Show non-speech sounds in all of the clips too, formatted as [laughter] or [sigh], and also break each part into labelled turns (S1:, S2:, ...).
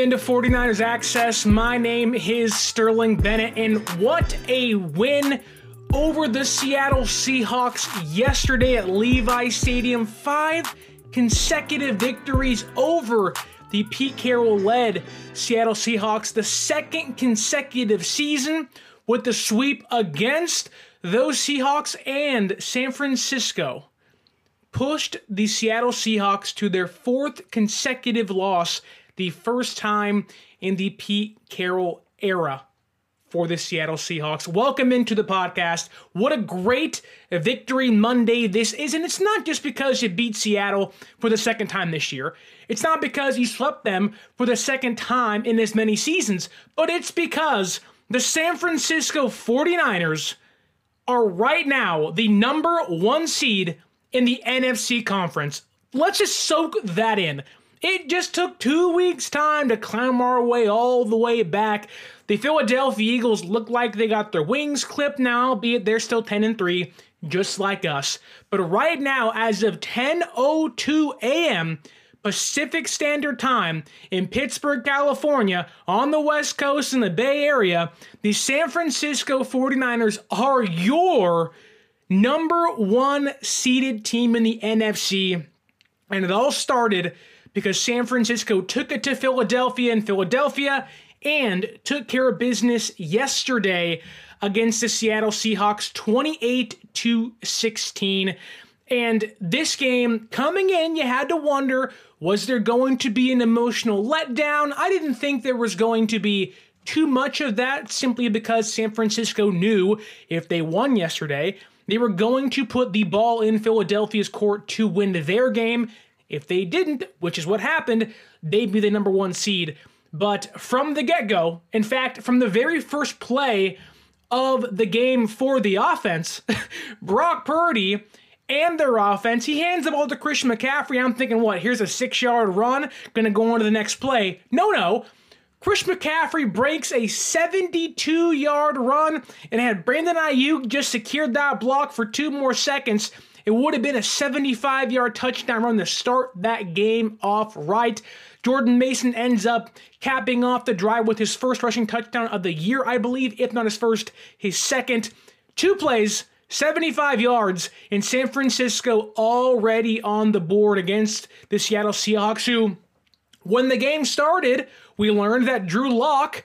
S1: Into 49ers Access. My name is Sterling Bennett, and what a win over the Seattle Seahawks yesterday at Levi Stadium. Five consecutive victories over the Pete Carroll led Seattle Seahawks, the second consecutive season with the sweep against those Seahawks and San Francisco pushed the Seattle Seahawks to their fourth consecutive loss the first time in the Pete Carroll era for the Seattle Seahawks. Welcome into the podcast. What a great victory Monday this is. And it's not just because you beat Seattle for the second time this year, it's not because you swept them for the second time in as many seasons, but it's because the San Francisco 49ers are right now the number one seed in the NFC conference. Let's just soak that in. It just took two weeks' time to climb our way all the way back. The Philadelphia Eagles look like they got their wings clipped now, albeit they're still 10 and 3, just like us. But right now, as of 10:02 a.m. Pacific Standard Time in Pittsburg, California, on the West Coast in the Bay Area, the San Francisco 49ers are your number one seeded team in the NFC. And it all started because San Francisco took it to Philadelphia in Philadelphia and took care of business yesterday against the Seattle Seahawks 28 to 16. And this game coming in, you had to wonder was there going to be an emotional letdown? I didn't think there was going to be too much of that simply because San Francisco knew if they won yesterday, they were going to put the ball in Philadelphia's court to win their game. If they didn't, which is what happened, they'd be the number one seed. But from the get go, in fact, from the very first play of the game for the offense, [laughs] Brock Purdy and their offense, he hands the ball to Christian McCaffrey. I'm thinking, what, here's a six yard run, gonna go on to the next play. No, no. Chris McCaffrey breaks a 72 yard run and had Brandon Aiyuk just secured that block for two more seconds. It would have been a 75 yard touchdown run to start that game off right. Jordan Mason ends up capping off the drive with his first rushing touchdown of the year, I believe, if not his first, his second. Two plays, 75 yards, in San Francisco already on the board against the Seattle Seahawks, who, when the game started, we learned that Drew Lock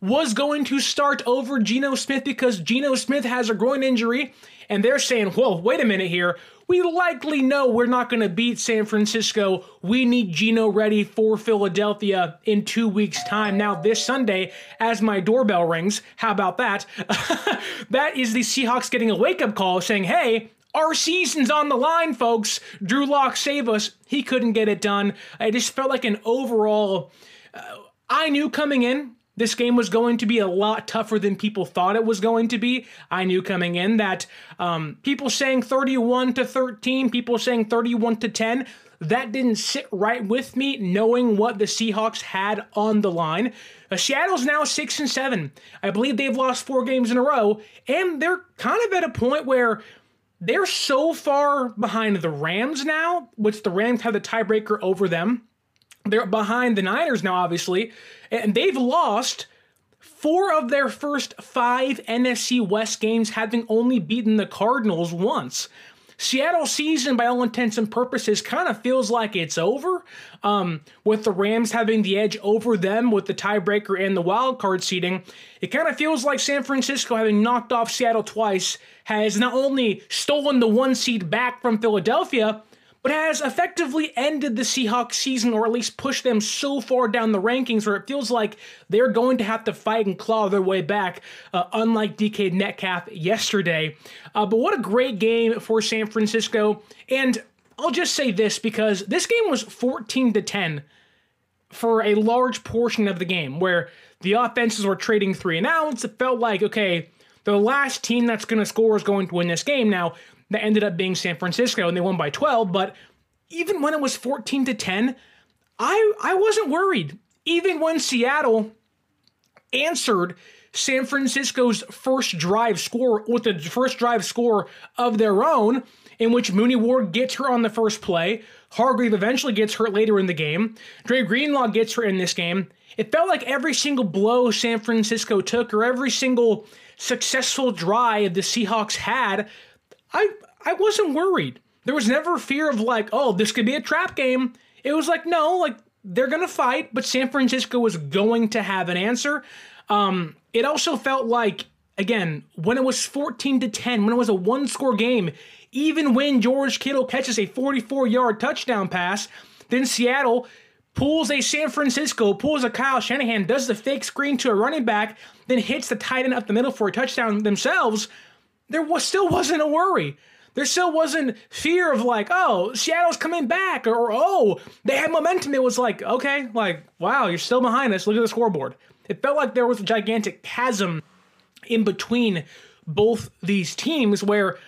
S1: was going to start over Geno Smith because Geno Smith has a groin injury and they're saying, whoa, wait a minute here. We likely know we're not going to beat San Francisco. We need Geno ready for Philadelphia in two weeks' time. Now, this Sunday, as my doorbell rings, how about that? [laughs] that is the Seahawks getting a wake up call saying, hey, our season's on the line, folks. Drew Lock save us. He couldn't get it done. I just felt like an overall. Uh, I knew coming in this game was going to be a lot tougher than people thought it was going to be. I knew coming in that um, people saying 31 to 13, people saying 31 to 10, that didn't sit right with me, knowing what the Seahawks had on the line. Uh, Seattle's now six and seven. I believe they've lost four games in a row, and they're kind of at a point where they're so far behind the Rams now, which the Rams have the tiebreaker over them. They're behind the Niners now, obviously, and they've lost four of their first five NFC West games, having only beaten the Cardinals once. Seattle season, by all intents and purposes, kind of feels like it's over. Um, with the Rams having the edge over them with the tiebreaker and the wild card seeding, it kind of feels like San Francisco, having knocked off Seattle twice, has not only stolen the one seed back from Philadelphia, but has effectively ended the Seahawks season or at least pushed them so far down the rankings where it feels like they're going to have to fight and claw their way back, uh, unlike DK Metcalf yesterday. Uh, but what a great game for San Francisco. And I'll just say this because this game was 14 to 10 for a large portion of the game where the offenses were trading three and outs. It felt like, okay, the last team that's going to score is going to win this game. Now, that ended up being San Francisco and they won by 12, but even when it was 14 to 10, I I wasn't worried. Even when Seattle answered San Francisco's first drive score with the first drive score of their own, in which Mooney Ward gets her on the first play. Hargrave eventually gets hurt later in the game. Dre Greenlaw gets her in this game. It felt like every single blow San Francisco took, or every single successful drive the Seahawks had, I I wasn't worried. There was never fear of like, oh, this could be a trap game. It was like, no, like they're gonna fight, but San Francisco was going to have an answer. Um, it also felt like, again, when it was 14 to 10, when it was a one score game, even when George Kittle catches a 44 yard touchdown pass, then Seattle pulls a San Francisco, pulls a Kyle Shanahan, does the fake screen to a running back, then hits the tight end up the middle for a touchdown themselves. There was still wasn't a worry. There still wasn't fear of like, oh, Seattle's coming back, or oh, they had momentum. It was like, okay, like, wow, you're still behind us. Look at the scoreboard. It felt like there was a gigantic chasm in between both these teams where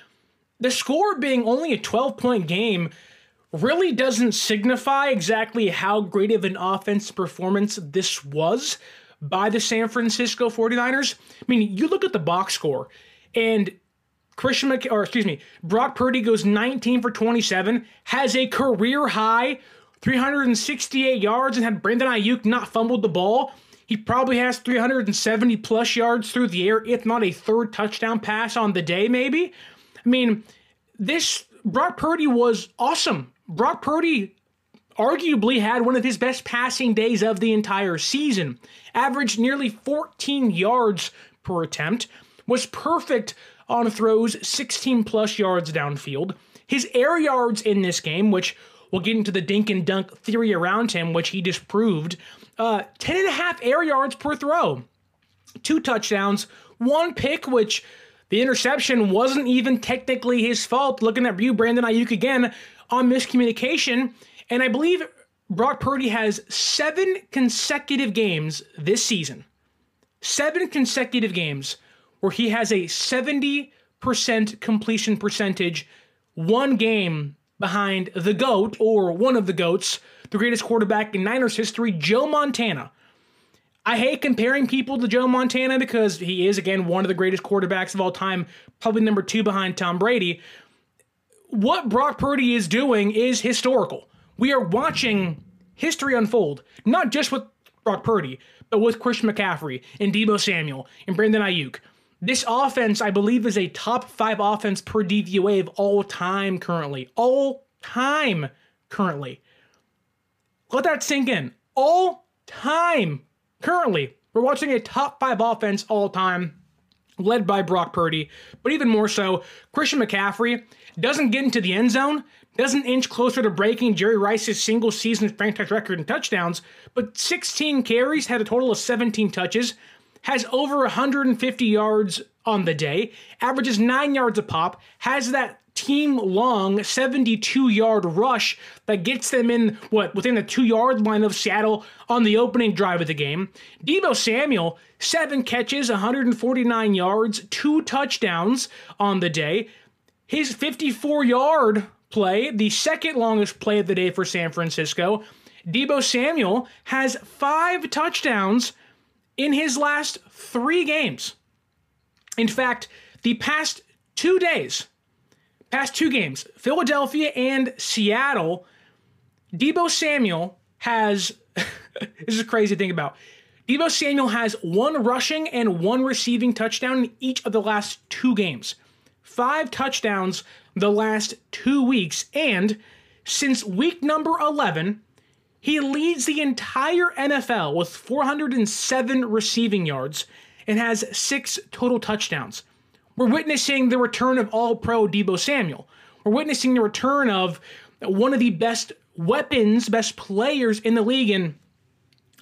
S1: the score being only a 12 point game really doesn't signify exactly how great of an offense performance this was by the San Francisco 49ers. I mean, you look at the box score and Christian Mc, or excuse me, Brock Purdy goes 19 for 27, has a career high 368 yards and had Brandon Aiyuk not fumbled the ball. He probably has 370 plus yards through the air, if not a third touchdown pass on the day, maybe. I mean, this Brock Purdy was awesome. Brock Purdy arguably had one of his best passing days of the entire season. Averaged nearly 14 yards per attempt, was perfect on throws 16 plus yards downfield. His air yards in this game, which we'll get into the dink and dunk theory around him, which he disproved, uh, 10 and a half air yards per throw. Two touchdowns, one pick, which the interception wasn't even technically his fault. Looking at you, Brandon Aiyuk again on miscommunication. And I believe Brock Purdy has seven consecutive games this season. Seven consecutive games where he has a 70% completion percentage, one game behind the GOAT, or one of the GOATs, the greatest quarterback in Niners history, Joe Montana. I hate comparing people to Joe Montana because he is, again, one of the greatest quarterbacks of all time, probably number two behind Tom Brady. What Brock Purdy is doing is historical. We are watching history unfold, not just with Brock Purdy, but with Christian McCaffrey and Deebo Samuel and Brandon Aiyuk. This offense, I believe, is a top five offense per DVOA of all time currently. All time currently. Let that sink in. All time currently. We're watching a top five offense all time led by Brock Purdy, but even more so, Christian McCaffrey doesn't get into the end zone, doesn't inch closer to breaking Jerry Rice's single season franchise record in touchdowns, but 16 carries, had a total of 17 touches, has over 150 yards on the day, averages nine yards a pop, has that team long 72 yard rush that gets them in what within the two yard line of Seattle on the opening drive of the game. Deebo Samuel, seven catches, 149 yards, two touchdowns on the day. His 54 yard play, the second longest play of the day for San Francisco. Deebo Samuel has five touchdowns in his last three games. In fact, the past two days, past two games, Philadelphia and Seattle, Deebo Samuel has [laughs] this is crazy to think about. Deebo Samuel has one rushing and one receiving touchdown in each of the last two games. Five touchdowns the last two weeks, and since week number 11, he leads the entire NFL with 407 receiving yards and has six total touchdowns. We're witnessing the return of all pro Deebo Samuel. We're witnessing the return of one of the best weapons, best players in the league. And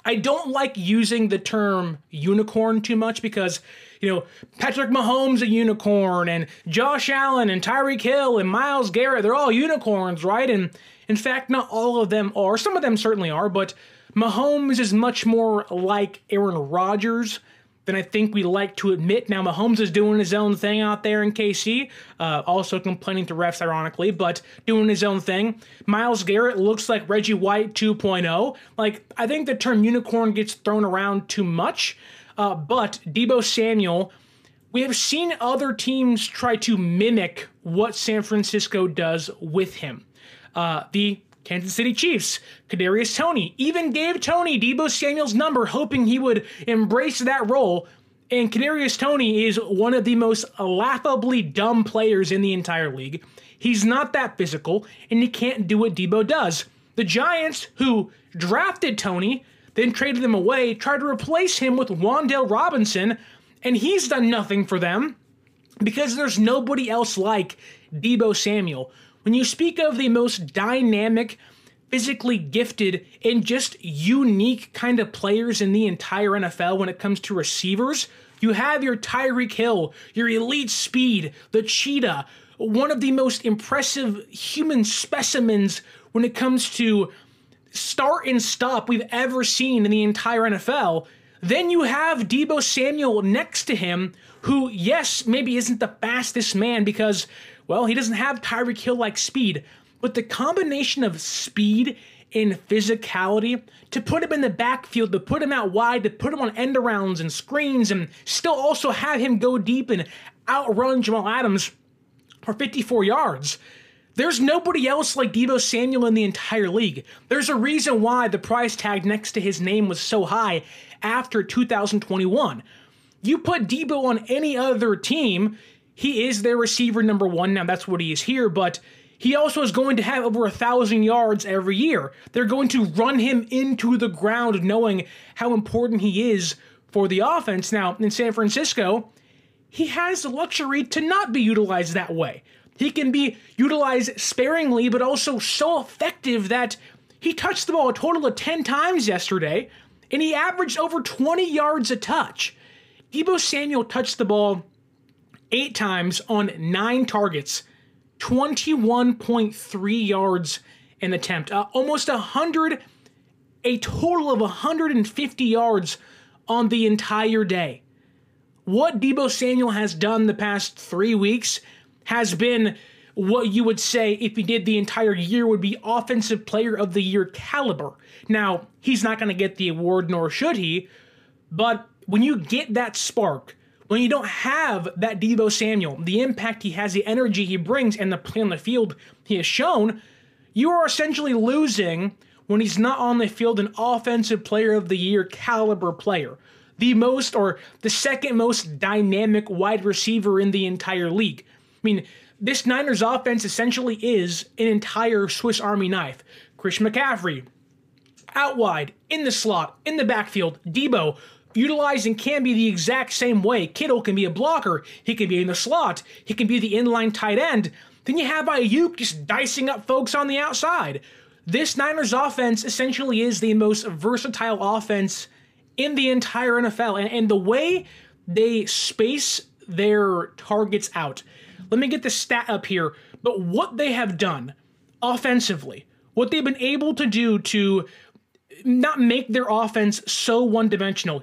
S1: I don't like using the term unicorn too much because, you know, Patrick Mahomes a unicorn and Josh Allen and Tyreek Hill and Myles Garrett, they're all unicorns, right? And in fact, not all of them are. Some of them certainly are, but Mahomes is much more like Aaron Rodgers than I think we like to admit. Now, Mahomes is doing his own thing out there in KC, uh, also complaining to refs, ironically, but doing his own thing. Myles Garrett looks like Reggie White 2.0. Like, I think the term unicorn gets thrown around too much, uh, but Deebo Samuel. We have seen other teams try to mimic what San Francisco does with him. Uh, the Kansas City Chiefs, Kadarius Toney even gave Toney Deebo Samuel's number, hoping he would embrace that role. And Kadarius Toney is one of the most laughably dumb players in the entire league. He's not that physical, and he can't do what Deebo does. The Giants, who drafted Toney, then traded him away, tried to replace him with Wan'Dale Robinson, and he's done nothing for them because there's nobody else like Deebo Samuel. When you speak of the most dynamic, physically gifted, and just unique kind of players in the entire NFL when it comes to receivers, you have your Tyreek Hill, your elite speed, the cheetah, one of the most impressive human specimens when it comes to start and stop we've ever seen in the entire NFL. Then you have Deebo Samuel next to him, who, yes, maybe isn't the fastest man because well, he doesn't have Tyreek Hill like speed, but the combination of speed and physicality to put him in the backfield, to put him out wide, to put him on end arounds and screens, and still also have him go deep and outrun Jamal Adams for 54 yards. There's nobody else like Deebo Samuel in the entire league. There's a reason why the price tag next to his name was so high after 2021. You put Deebo on any other team, he is their receiver number one. Now, that's what he is here, but he also is going to have over a thousand yards every year. They're going to run him into the ground, knowing how important he is for the offense. Now, in San Francisco, he has the luxury to not be utilized that way. He can be utilized sparingly, but also so effective that he touched the ball a total of 10 times yesterday, and he averaged over 20 yards a touch. Deebo Samuel touched the ball eight times on nine targets, 21.3 yards an attempt, uh, almost 100, a total of 150 yards on the entire day. What Deebo Samuel has done the past three weeks has been what you would say if he did the entire year would be offensive player of the year caliber. Now, he's not going to get the award, nor should he, but when you get that spark, when you don't have that Deebo Samuel, the impact he has, the energy he brings, and the play on the field he has shown, you are essentially losing when he's not on the field an offensive player of the year caliber player. The most or the second most dynamic wide receiver in the entire league. I mean, this Niners offense essentially is an entire Swiss Army knife. Chris McCaffrey, out wide, in the slot, in the backfield, Deebo, utilizing can be the exact same way. Kittle can be a blocker, he can be in the slot, he can be the inline tight end. Then you have Aiyuk just dicing up folks on the outside. This Niners offense essentially is the most versatile offense in the entire NFL. And, and the way they space their targets out. Let me get the stat up here. But what they have done offensively, what they've been able to do to not make their offense so one dimensional.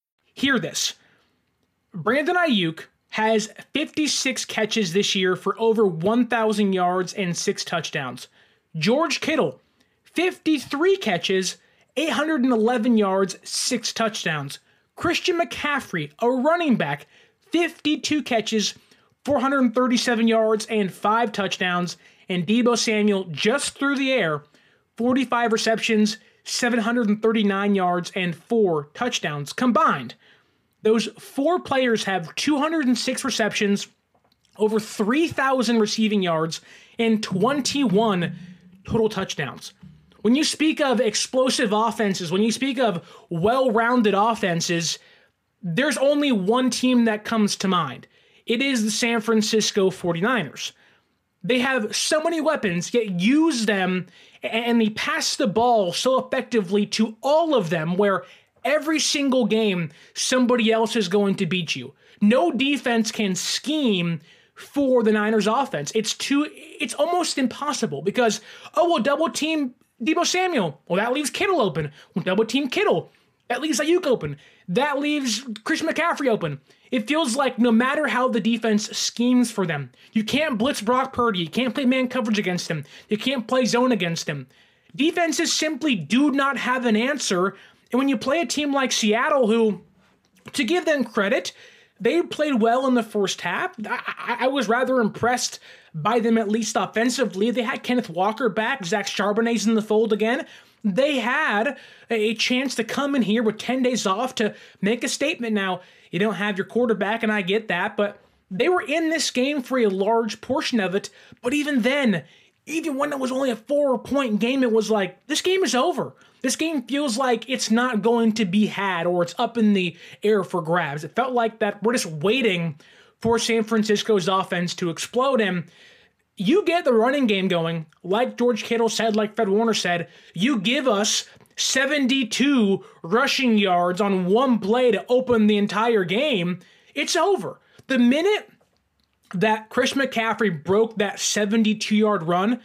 S1: Hear this. Brandon Aiyuk has 56 catches this year for over 1,000 yards and six touchdowns. George Kittle, 53 catches, 811 yards, six touchdowns. Christian McCaffrey, a running back, 52 catches, 437 yards, and five touchdowns. and Deebo Samuel just through the air, 45 receptions, 739 yards, and four touchdowns combined. Those four players have 206 receptions, over 3,000 receiving yards, and 21 total touchdowns. When you speak of explosive offenses, when you speak of well rounded offenses, there's only one team that comes to mind. It is the San Francisco 49ers. They have so many weapons, yet use them and they pass the ball so effectively to all of them where every single game somebody else is going to beat you. No defense can scheme for the Niners offense. It's too it's almost impossible because oh we'll double team Deebo Samuel. Well that leaves Kittle open. We'll double team Kittle. That leaves Aiyuk open. That leaves Christian McCaffrey open. It feels like no matter how the defense schemes for them, you can't blitz Brock Purdy. You can't play man coverage against him. You can't play zone against him. Defenses simply do not have an answer. And when you play a team like Seattle, who, to give them credit, they played well in the first half. I, I, was rather impressed by them, at least offensively. They had Kenneth Walker back, Zach Charbonnet's in the fold again. They had a chance to come in here with 10 days off to make a statement. Now, you don't have your quarterback, and I get that, but they were in this game for a large portion of it. But even then, even when it was only a four point game, it was like, this game is over. This game feels like it's not going to be had or it's up in the air for grabs. It felt like that we're just waiting for San Francisco's offense to explode. And you get the running game going, like George Kittle said, like Fred Warner said, you give us 72 rushing yards on one play to open the entire game, it's over. The minute that Chris McCaffrey broke that 72 yard run,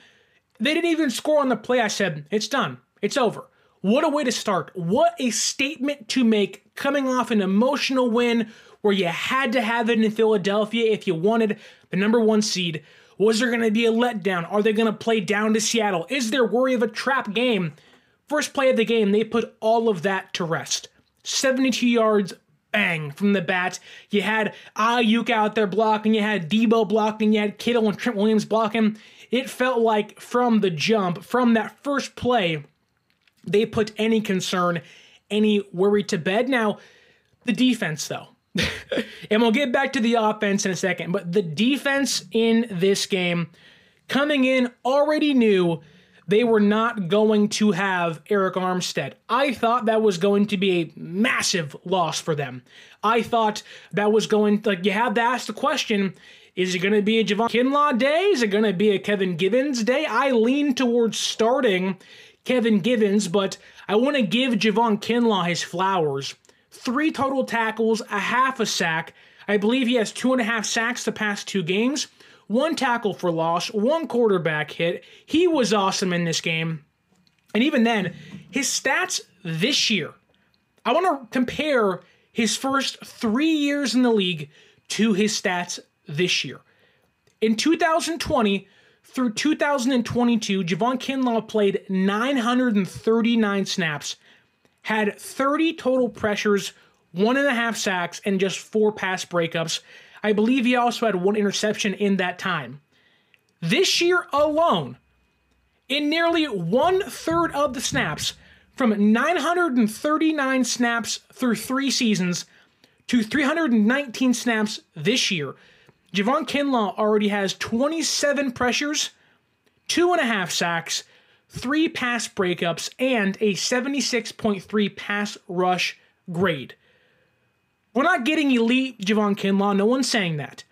S1: they didn't even score on the play. I said, it's done. It's over. What a way to start. What a statement to make coming off an emotional win where you had to have it in Philadelphia if you wanted the number one seed. Was there going to be a letdown? Are they going to play down to Seattle? Is there worry of a trap game? First play of the game, they put all of that to rest. 72 yards, bang, from the bat. You had Aiyuk out there blocking, you had Deebo blocking, you had Kittle and Trent Williams blocking. It felt like from the jump, from that first play, they put any concern, any worry to bed. Now, the defense, though. [laughs] and we'll get back to the offense in a second, but the defense in this game coming in already knew they were not going to have Arik Armstead. I thought that was going to be a massive loss for them. I thought that was going like you had to ask the question is it going to be a Javon Kinlaw day? Is it going to be a Kevin Givens day? I lean towards starting Kevin Givens, but I want to give Javon Kinlaw his flowers. Three total tackles, a half a sack. I believe he has two and a half sacks the past two games one tackle for loss, one quarterback hit. He was awesome in this game. And even then, his stats this year, I want to compare his first three years in the league to his stats this year. In 2020 through 2022, Javon Kinlaw played 939 snaps, had 30 total pressures, one and a half sacks, and just four pass breakups. I believe he also had one interception in that time. This year alone, in nearly one third of the snaps, from 939 snaps through three seasons to 319 snaps this year, Javon Kinlaw already has 27 pressures, two and a half sacks, three pass breakups, and a 76.3 pass rush grade. We're not getting elite Javon Kinlaw. No one's saying that.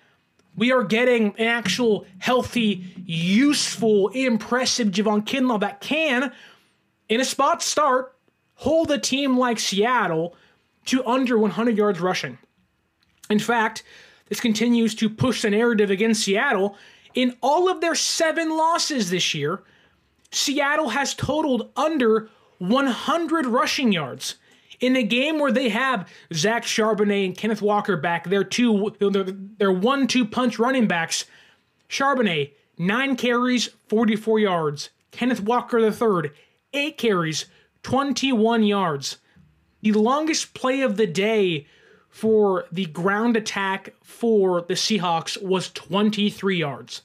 S1: We are getting an actual healthy, useful, impressive Javon Kinlaw that can, in a spot start, hold a team like Seattle to under 100 yards rushing. In fact, this continues to push the narrative against Seattle. In all of their seven losses this year, Seattle has totaled under 100 rushing yards in a game where they have Zach Charbonnet and Kenneth Walker back, their two, their one-two punch running backs. Charbonnet nine carries, 44 yards. Kenneth Walker the third, eight carries, 21 yards. The longest play of the day for the ground attack for the Seahawks was 23 yards.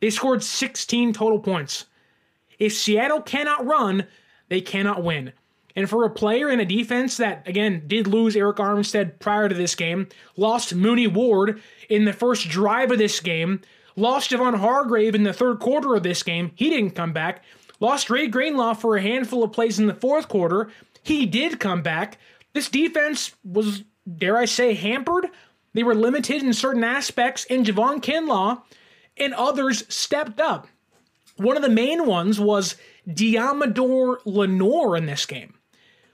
S1: They scored 16 total points. If Seattle cannot run, they cannot win. And for a player in a defense that, again, did lose Arik Armstead prior to this game, lost Mooney Ward in the first drive of this game, lost Javon Hargrave in the third quarter of this game, he didn't come back, lost Dre Greenlaw for a handful of plays in the fourth quarter, he did come back. This defense was, dare I say, hampered. They were limited in certain aspects, and Javon Kinlaw and others stepped up. One of the main ones was Deommodore Lenoir in this game.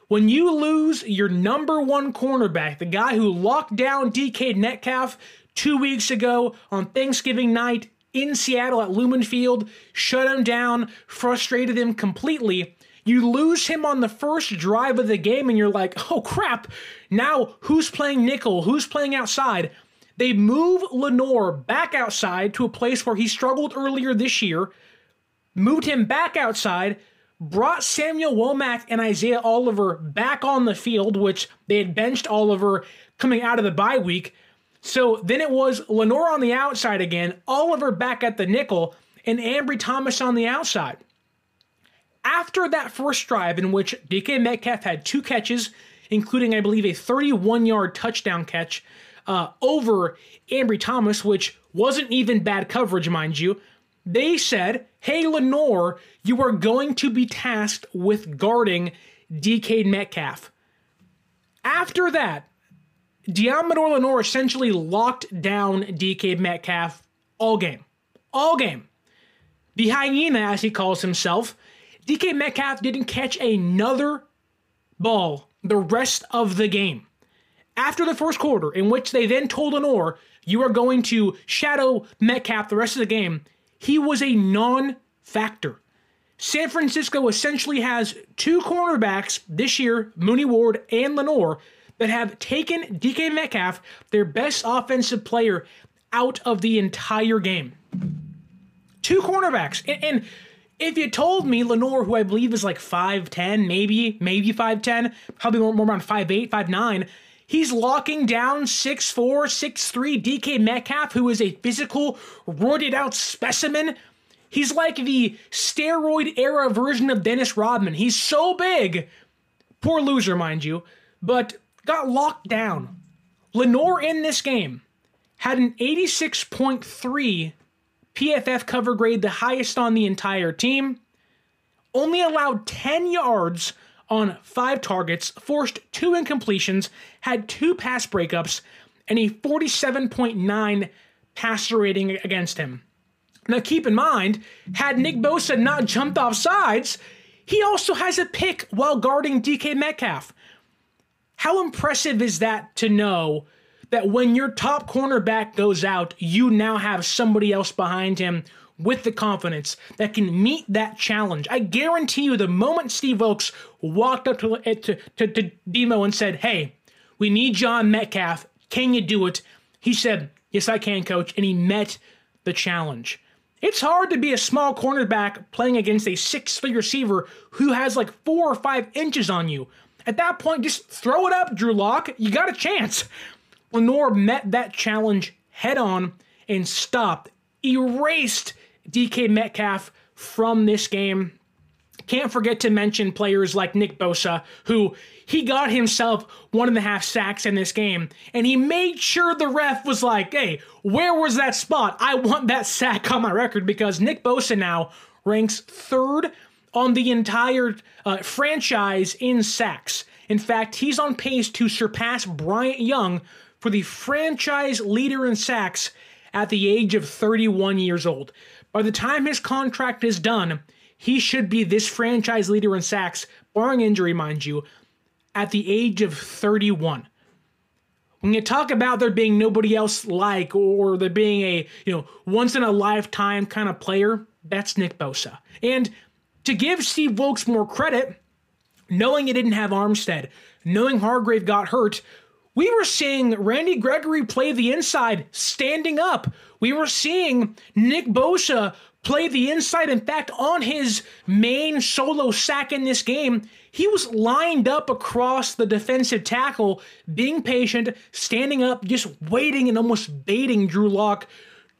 S1: When you lose your number one cornerback, the guy who locked down DK Metcalf two weeks ago on Thanksgiving night in Seattle at Lumen Field, shut him down, frustrated him completely. You lose him on the first drive of the game, and you're like, oh crap, now who's playing nickel? Who's playing outside? They move Lenoir back outside to a place where he struggled earlier this year, moved him back outside, brought Samuel Womack and Isaiah Oliver back on the field, which they had benched Oliver coming out of the bye week. So then it was Lenoir on the outside again, Oliver back at the nickel, and Ambry Thomas on the outside. After that first drive, in which DK Metcalf had two catches, including, I believe, a 31 yard touchdown catch uh, over Ambry Thomas, which wasn't even bad coverage, mind you, they said, Hey, Lenoir, you are going to be tasked with guarding DK Metcalf. After that, Deommodore Lenoir essentially locked down DK Metcalf all game. All game. The hyena, as he calls himself, DK Metcalf didn't catch another ball the rest of the game. After the first quarter, in which they then told Lenoir, you are going to shadow Metcalf the rest of the game, he was a non factor. San Francisco essentially has two cornerbacks this year, Mooney Ward and Lenoir, that have taken DK Metcalf, their best offensive player, out of the entire game. Two cornerbacks. And, and if you told me Lenoir, who I believe is like 5'10, maybe, maybe 5'10, probably more, more around 5'8, 5'9, He's locking down 6'4, 6'3 DK Metcalf, who is a physical, roided out specimen. He's like the steroid era version of Dennis Rodman. He's so big. Poor loser, mind you, but got locked down. Lenoir in this game had an 86.3 PFF cover grade, the highest on the entire team. Only allowed 10 yards on five targets, forced two incompletions, had two pass breakups, and a 47.9 passer rating against him. Now, keep in mind, had Nick Bosa not jumped off sides, he also has a pick while guarding DK Metcalf. How impressive is that to know that when your top cornerback goes out, you now have somebody else behind him with the confidence that can meet that challenge. I guarantee you, the moment Steve Wilks walked up to, eh, to, to, to Demo and said, Hey, we need John Metcalf. Can you do it? He said, Yes, I can, coach. And he met the challenge. It's hard to be a small cornerback playing against a six foot receiver who has like four or five inches on you. At that point, just throw it up, Drew Lock. You got a chance. Lenoir met that challenge head on and stopped, erased DK Metcalf from this game. Can't forget to mention players like Nick Bosa, who he got himself one and a half sacks in this game, and he made sure the ref was like, hey, where was that spot? I want that sack on my record because Nick Bosa now ranks third on the entire uh, franchise in sacks. In fact, he's on pace to surpass Bryant Young for the franchise leader in sacks at the age of 31 years old. By the time his contract is done, he should be this franchise leader in sacks, barring injury, mind you, at the age of 31. When you talk about there being nobody else like, or there being a you know once in a lifetime kind of player, that's Nick Bosa. And to give Steve Wilks more credit, knowing he didn't have Armstead, knowing Hargrave got hurt, we were seeing Randy Gregory play the inside standing up. We were seeing Nick Bosa play the inside. In fact, on his main solo sack in this game, he was lined up across the defensive tackle, being patient, standing up, just waiting and almost baiting Drew Lock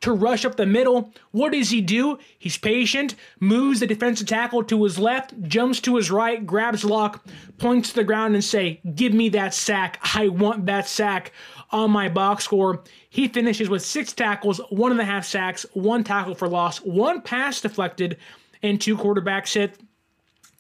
S1: to rush up the middle. What does he do? He's patient, moves the defensive tackle to his left, jumps to his right, grabs lock, points to the ground and say, "Give me that sack. I want that sack." On my box score, he finishes with six tackles, one and a half sacks, one tackle for loss, one pass deflected, and two quarterbacks hit.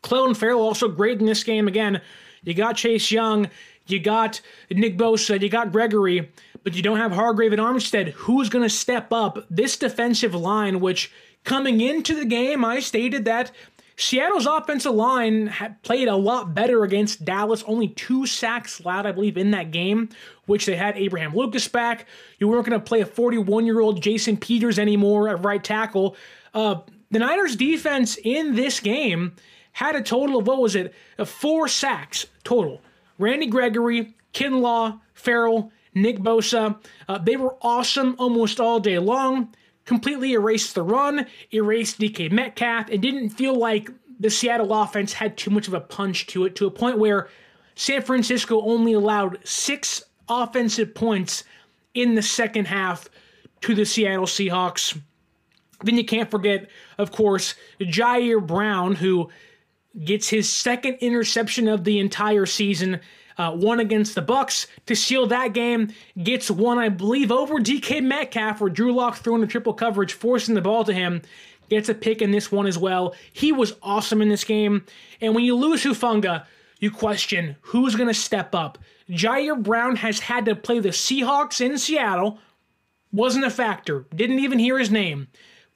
S1: Clelin Ferrell also great in this game again. You got Chase Young, you got Nick Bosa, you got Gregory, but you don't have Hargrave and Armstead. Who's going to step up this defensive line, which coming into the game, I stated that Seattle's offensive line played a lot better against Dallas. Only two sacks allowed, I believe, in that game, which they had Abraham Lucas back. You weren't going to play a 41 year old Jason Peters anymore at right tackle. Uh, the Niners' defense in this game had a total of what was it? Four sacks total. Randy Gregory, Kinlaw, Ferrell, Nick Bosa. Uh, they were awesome almost all day long. Completely erased the run, erased DK Metcalf, and didn't feel like the Seattle offense had too much of a punch to it to a point where San Francisco only allowed six offensive points in the second half to the Seattle Seahawks. Then you can't forget, of course, Ji'Ayir Brown, who gets his second interception of the entire season. Uh, one against the Bucs to seal that game. Gets one, I believe, over DK Metcalf, where Drew Lock throwing a triple coverage, forcing the ball to him. Gets a pick in this one as well. He was awesome in this game. And when you lose Hufanga, you question who's going to step up. Ji'Ayir Brown has had to play the Seahawks in Seattle. Wasn't a factor. Didn't even hear his name.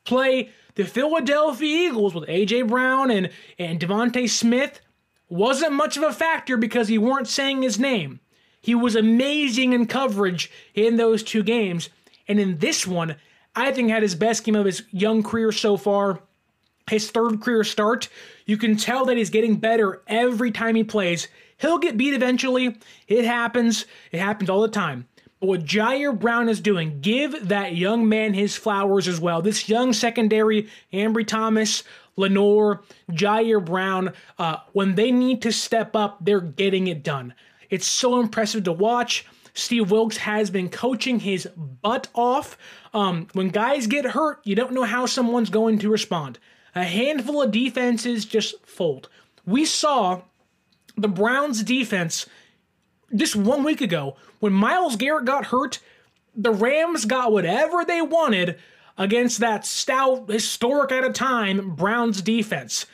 S1: Play the Philadelphia Eagles with A.J. Brown and, and DeVonta Smith wasn't much of a factor because he weren't saying his name. He was amazing in coverage in those two games. And in this one, I think had his best game of his young career so far. His third career start. You can tell that he's getting better every time he plays. He'll get beat eventually. It happens. It happens all the time. But what Ji'Ayir Brown is doing, give that young man his flowers as well. This young secondary, Ambry Thomas, Lenoir, Ji'Ayir Brown, uh, when they need to step up, they're getting it done. It's so impressive to watch. Steve Wilks has been coaching his butt off. Um, when guys get hurt, you don't know how someone's going to respond. A handful of defenses just fold. We saw the Browns defense just one week ago when Myles Garrett got hurt, the Rams got whatever they wanted against that stout, historic at a time Browns defense.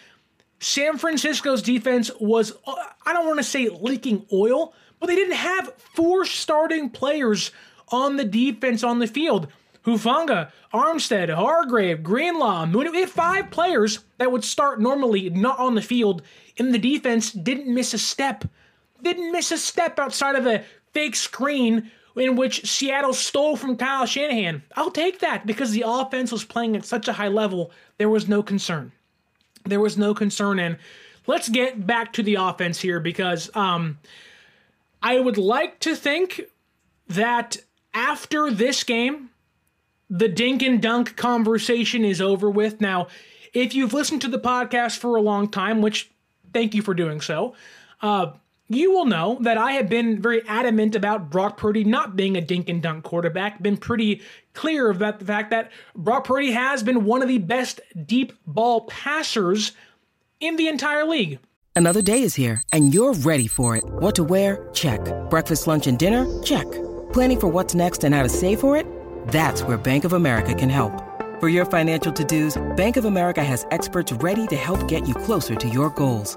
S1: San Francisco's defense was, uh, I don't want to say leaking oil, but they didn't have four starting players on the defense on the field. Hufanga, Armstead, Hargrave, Greenlaw, Mooney. We had five players that would start normally not on the field, and the defense didn't miss a step. Didn't miss a step outside of a fake screen in which Seattle stole from Kyle Shanahan. I'll take that because the offense was playing at such a high level, there was no concern. There was no concern. And let's get back to the offense here because um, I would like to think that after this game, the dink and dunk conversation is over with. Now, if you've listened to the podcast for a long time, which thank you for doing so, uh, you will know that I have been very adamant about Brock Purdy not being a dink and dunk quarterback. Been pretty clear about the fact that Brock Purdy has been one of the best deep ball passers in the entire league.
S2: Another day is here, and you're ready for it. What to wear? Check. Breakfast, lunch, and dinner? Check. Planning for what's next and how to save for it? That's where Bank of America can help. For your financial to dos, Bank of America has experts ready to help get you closer to your goals.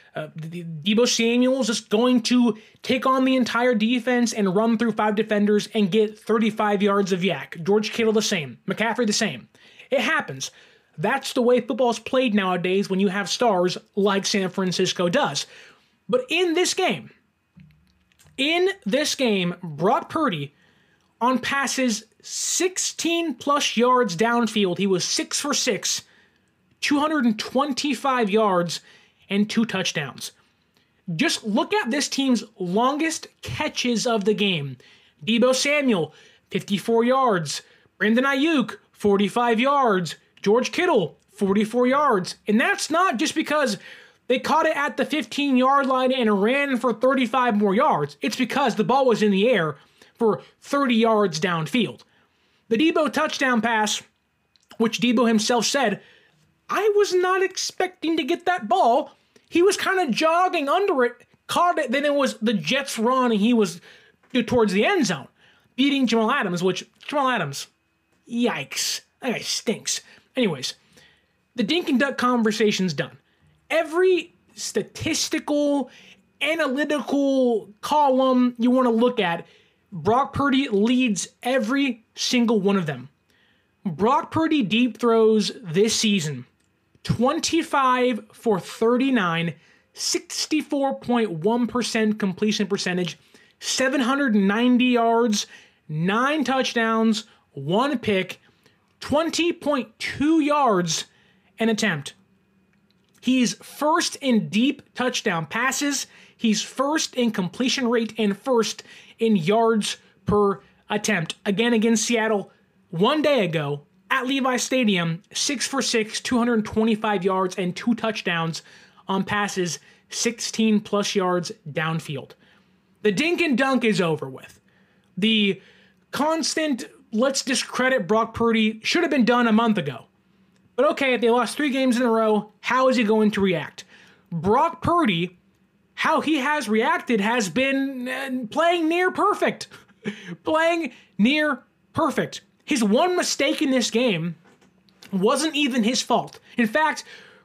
S1: uh, Deebo Samuel's just going to take on the entire defense and run through five defenders and get 35 yards of YAC. George Kittle the same. McCaffrey the same. It happens. That's the way football's played nowadays when you have stars like San Francisco does. But in this game, in this game, Brock Purdy on passes 16 plus yards downfield, he was 6 for 6, 225 yards and two touchdowns. Just look at this team's longest catches of the game. Deebo Samuel, 54 yards. Brandon Aiyuk, 45 yards. George Kittle, 44 yards. And that's not just because they caught it at the 15 yard line and ran for 35 more yards. It's because the ball was in the air for 30 yards downfield. The Deebo touchdown pass, which Deebo himself said, I was not expecting to get that ball. He was kind of jogging under it, caught it, then it was the Jets run and he was towards the end zone, beating Jamal Adams, which Jamal Adams, yikes, that guy stinks. Anyways, the dink and dunk conversation's done. Every statistical, analytical column you want to look at, Brock Purdy leads every single one of them. Brock Purdy deep throws this season 25 for 39, 64.1% completion percentage, 790 yards, 9 touchdowns, 1 pick, 20.2 yards an attempt. He's first in deep touchdown passes, he's first in completion rate, and first in yards per attempt. Again against Seattle one day ago, at Levi Stadium, six for six, 225 yards, and two touchdowns on passes, 16 plus yards downfield. The dink and dunk is over with. The constant let's discredit Brock Purdy should have been done a month ago. But okay, if they lost three games in a row, how is he going to react? Brock Purdy, how he has reacted has been uh, playing near perfect. [laughs] playing near perfect. His one mistake in this game wasn't even his fault. In fact,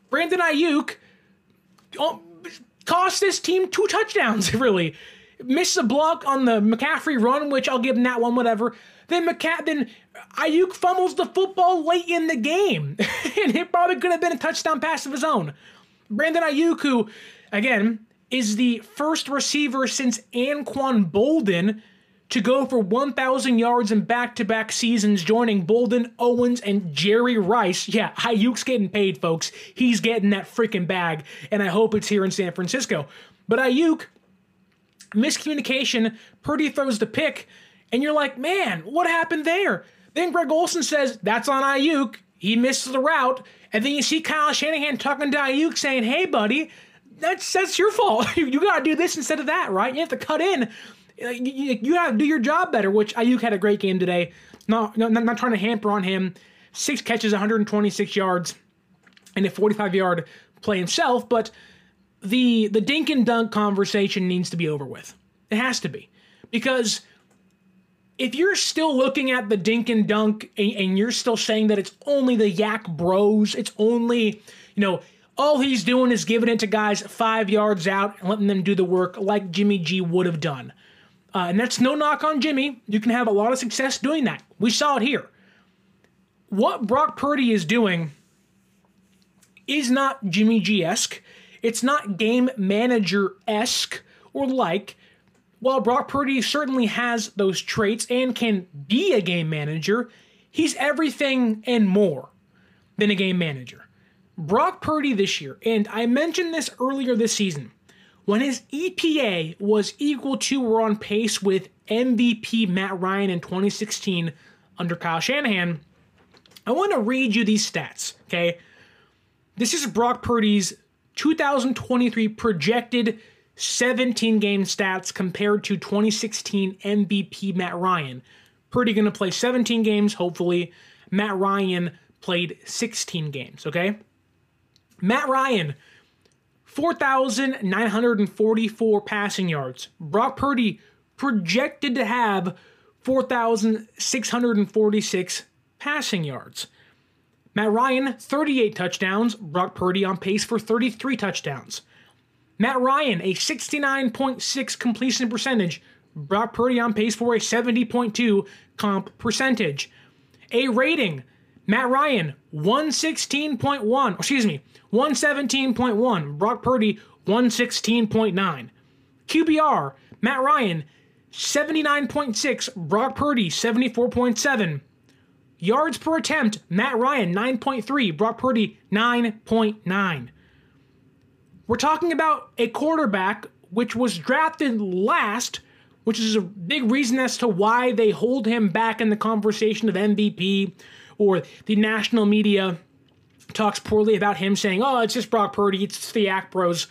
S1: Brandon Aiyuk oh, cost this team two touchdowns, [laughs] really. Missed a block on the McCaffrey run, which I'll give him that one, whatever. Then McCa- then Aiyuk fumbles the football late in the game, [laughs] and it probably could have been a touchdown pass of his own. Brandon Aiyuk, who, again, is the first receiver since Anquan Boldin to go for 1,000 yards in back to back seasons, joining Boldin, Owens, and Jerry Rice. Yeah, Aiyuk's getting paid, folks. He's getting that freaking bag, and I hope it's here in San Francisco. But Aiyuk, miscommunication, Purdy throws the pick, and you're like, man, what happened there? Then Greg Olsen says, that's on Aiyuk. He missed the route. And then you see Kyle Shanahan talking to Aiyuk saying, hey, buddy, that's, that's your fault. [laughs] you got to do this instead of that, right? You have to cut in you, you to do your job better. Which Aiyuk had a great game today. Not, not not trying to hamper on him. Six catches, 126 yards, and a 45 yard play himself. But the the dink and dunk conversation needs to be over with. It has to be because if you're still looking at the dink and dunk and, and, you're still saying that it's only the YAC bros, it's only, you know, all he's doing is giving it to guys five yards out and letting them do the work like Jimmy G would have done. Uh, and that's no knock on Jimmy. You can have a lot of success doing that. We saw it here. What Brock Purdy is doing is not Jimmy G esque. It's not game manager esque or like. While Brock Purdy certainly has those traits and can be a game manager, he's everything and more than a game manager. Brock Purdy this year, and I mentioned this earlier this season, when his EPA was equal to or on pace with MVP Matt Ryan in 2016 under Kyle Shanahan, I want to read you these stats, okay? This is Brock Purdy's 2023 projected 17 game stats compared to 2016 MVP Matt Ryan. Purdy going to play 17 games, hopefully. Matt Ryan played 16 games, okay? Matt Ryan 4,944 passing yards. Brock Purdy projected to have 4,646 passing yards. Matt Ryan, 38 touchdowns. Brock Purdy on pace for 33 touchdowns. Matt Ryan, a 69.6 completion percentage. Brock Purdy on pace for a 70.2 comp percentage. A rating, Matt Ryan, 116.1, excuse me, 117.1. Brock Purdy, 116.9. QBR, Matt Ryan, 79.6. Brock Purdy, 74.7. Yards per attempt, Matt Ryan, 9.3. Brock Purdy, 9.9. We're talking about a quarterback which was drafted last, which is a big reason as to why they hold him back in the conversation of MVP or the national media talks poorly about him saying, oh, it's just Brock Purdy, it's the YAC Bros.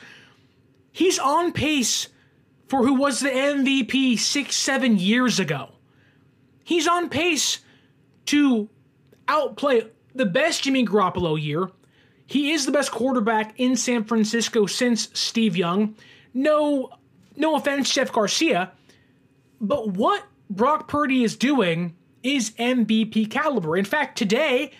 S1: He's on pace for who was the MVP six, seven years ago. He's on pace to outplay the best Jimmy Garoppolo year. He is the best quarterback in San Francisco since Steve Young. No, no offense, Jeff Garcia, but what Brock Purdy is doing is MVP caliber. In fact, today,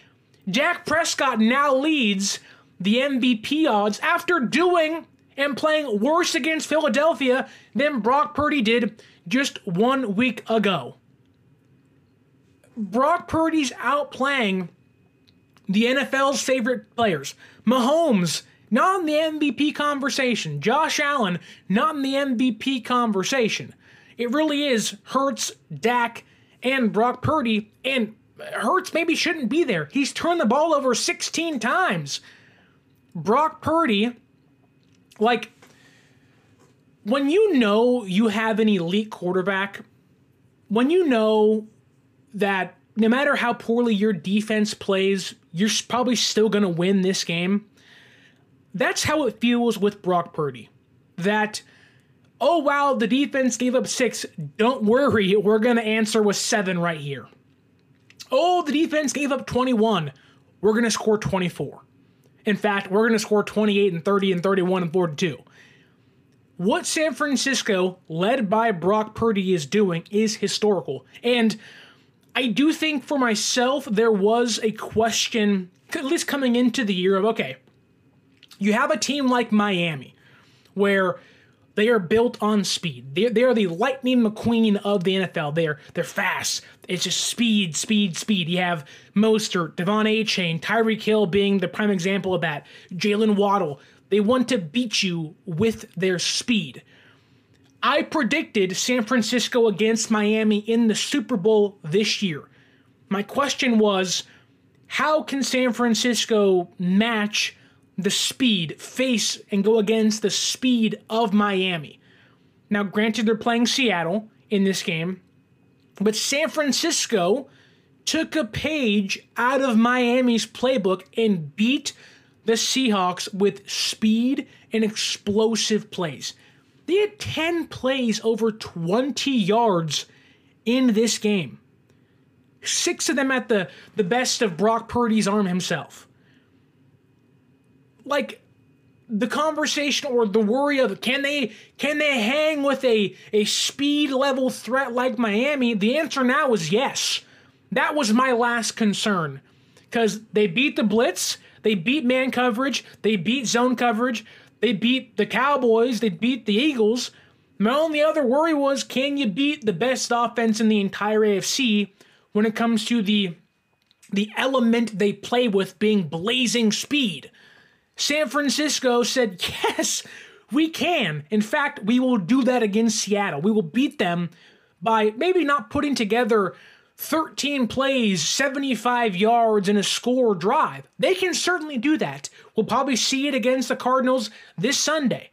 S1: Dak Prescott now leads the MVP odds after doing and playing worse against Philadelphia than Brock Purdy did just one week ago. Brock Purdy's outplaying the NFL's favorite players. Mahomes, not in the MVP conversation. Josh Allen, not in the MVP conversation. It really is Hurts, Dak, and Brock Purdy, and Hurts maybe shouldn't be there. He's turned the ball over 16 times. Brock Purdy, like, when you know you have an elite quarterback, when you know that no matter how poorly your defense plays, you're probably still going to win this game. That's how it feels with Brock Purdy. That, oh wow, the defense gave up six. Don't worry, we're going to answer with seven right here. Oh, the defense gave up 21. We're going to score 24. In fact, we're going to score 28 and 30 and 31 and 42. What San Francisco, led by Brock Purdy, is doing is historical. And I do think for myself, there was a question, at least coming into the year, of okay, you have a team like Miami where they are built on speed. They, they are the lightning McQueen of the NFL. They're they're fast. It's just speed, speed, speed. You have Mostert, De'Von Achane, Tyreek Hill being the prime example of that. Jalen Waddle. They want to beat you with their speed. I predicted San Francisco against Miami in the Super Bowl this year. My question was how can San Francisco match the speed, face, and go against the speed of Miami? Now, granted, they're playing Seattle in this game, but San Francisco took a page out of Miami's playbook and beat the Seahawks with speed and explosive plays. They had 10 plays over 20 yards in this game. Six of them at the, the best of Brock Purdy's arm himself. Like the conversation or the worry of can they can they hang with a, a speed level threat like Miami? The answer now is yes. That was my last concern. Because they beat the blitz, they beat man coverage, they beat zone coverage, they beat the Cowboys, they beat the Eagles. My only other worry was can you beat the best offense in the entire AFC when it comes to the the element they play with being blazing speed? San Francisco said, "Yes, we can. In fact, we will do that against Seattle. We will beat them by maybe not putting together 13 plays, 75 yards, and a score drive. They can certainly do that. We'll probably see it against the Cardinals this Sunday.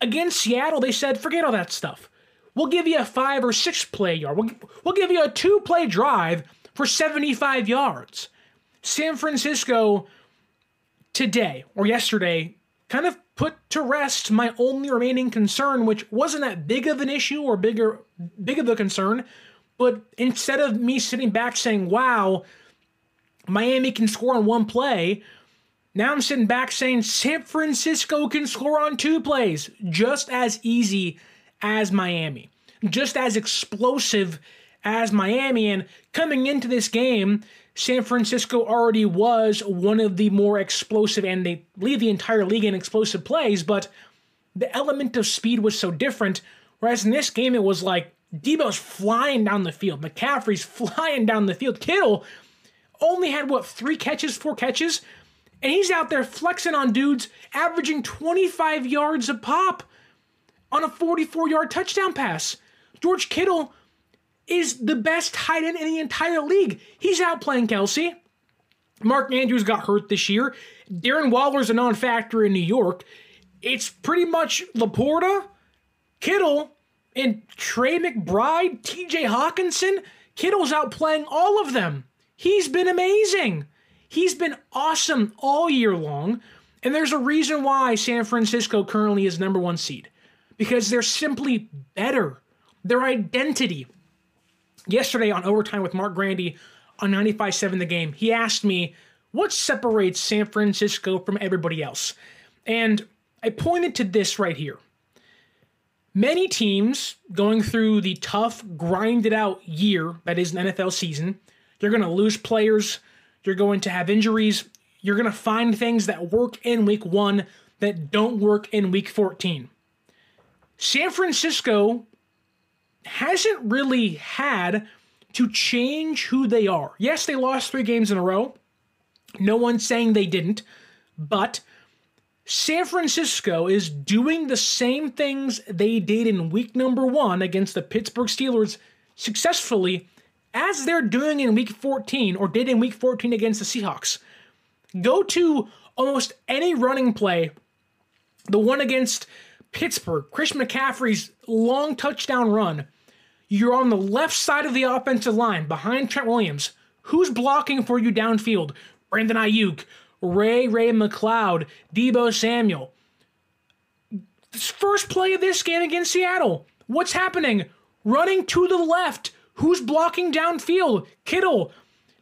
S1: Against Seattle, they said, forget all that stuff. We'll give you a five or six play yard. We'll, we'll give you a two play drive for 75 yards. San Francisco today or yesterday kind of put to rest my only remaining concern, which wasn't that big of an issue or bigger big of a concern, but instead of me sitting back saying, wow, Miami can score on one play, now I'm sitting back saying San Francisco can score on two plays just as easy as Miami, just as explosive as Miami. And coming into this game, San Francisco already was one of the more explosive, and they lead the entire league in explosive plays, but the element of speed was so different. Whereas in this game, it was like Deebo's flying down the field. McCaffrey's [laughs] flying down the field. Kittle only had, what, three catches, four catches? And he's out there flexing on dudes, averaging 25 yards a pop on a 44 yard touchdown pass. George Kittle is the best tight end in the entire league. He's out playing Kelce. Mark Andrews got hurt this year. Darren Waller's a non factor in New York. it's pretty much Laporta, Kittle, and Trey McBride, TJ Hockenson. Kittle's outplaying all of them. He's been amazing. He's been awesome all year long. And there's a reason why San Francisco currently is number one seed because they're simply better. Their identity. Yesterday on Overtime with Mark Grandy on 95.7 The Game, he asked me, what separates San Francisco from everybody else? And I pointed to this right here. Many teams going through the tough, grinded out year that is an NFL season, you're going to lose players, you're going to have injuries, you're going to find things that work in week one that don't work in week 14. San Francisco hasn't really had to change who they are. Yes, they lost three games in a row. No one's saying they didn't, but San Francisco is doing the same things they did in week number one against the Pittsburgh Steelers successfully as they're doing in week 14 or did in week 14 against the Seahawks. Go to almost any running play, the one against Pittsburgh, Chris McCaffrey's long touchdown run. You're on the left side of the offensive line behind Trent Williams. Who's blocking for you downfield? Brandon Aiyuk, Ray Ray McCloud, Deebo Samuel. This first play of this game against Seattle. What's happening? Running to the left. Who's blocking downfield? Kittle,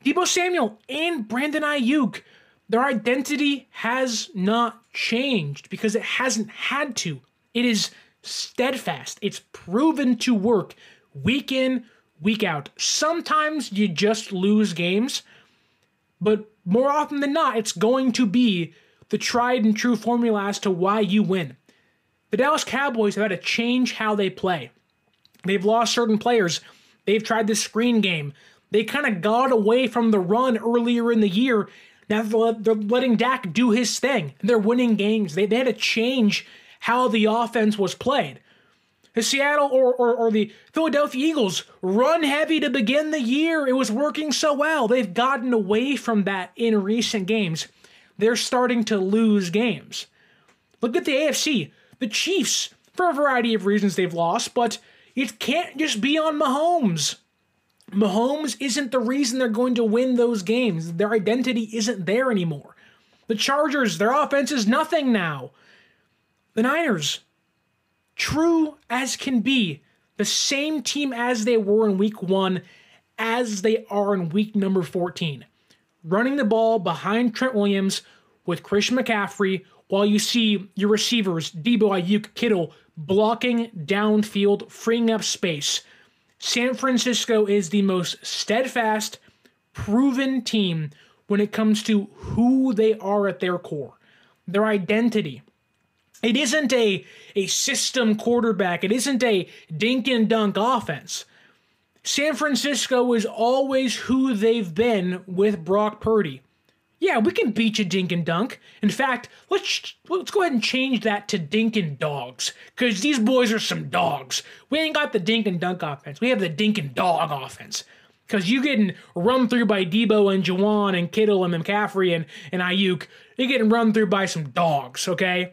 S1: Deebo Samuel, and Brandon Aiyuk. Their identity has not changed because it hasn't had to. It is steadfast. It's proven to work week in, week out. Sometimes you just lose games, but more often than not, it's going to be the tried and true formula as to why you win. The Dallas Cowboys have had to change how they play. They've lost certain players. They've tried the screen game. They kind of got away from the run earlier in the year. Now they're letting Dak do his thing. They're winning games. They, they had to change how the offense was played. The Seattle or, or, or the Philadelphia Eagles run heavy to begin the year. It was working so well. They've gotten away from that in recent games. They're starting to lose games. Look at the AFC. The Chiefs, for a variety of reasons, they've lost, but it can't just be on Mahomes. Mahomes isn't the reason they're going to win those games. Their identity isn't there anymore. The Chargers, their offense is nothing now. The Niners, true as can be, the same team as they were in week one as they are in week number 14. Running the ball behind Trent Williams with Christian McCaffrey while you see your receivers, Deebo Aiyuk, Kittle, blocking downfield, freeing up space. San Francisco is the most steadfast, proven team when it comes to who they are at their core, their identity. It isn't a, a system quarterback, it isn't a dink and dunk offense. San Francisco is always who they've been with Brock Purdy. Yeah, we can beat you dink and dunk. In fact, let's let's go ahead and change that to dink and dogs, because these boys are some dogs. We ain't got the dink and dunk offense. We have the dink and dog offense. Because you getting run through by Deebo and Jauan and Kittle and McCaffrey and, and Aiyuk. you're getting run through by some dogs, okay?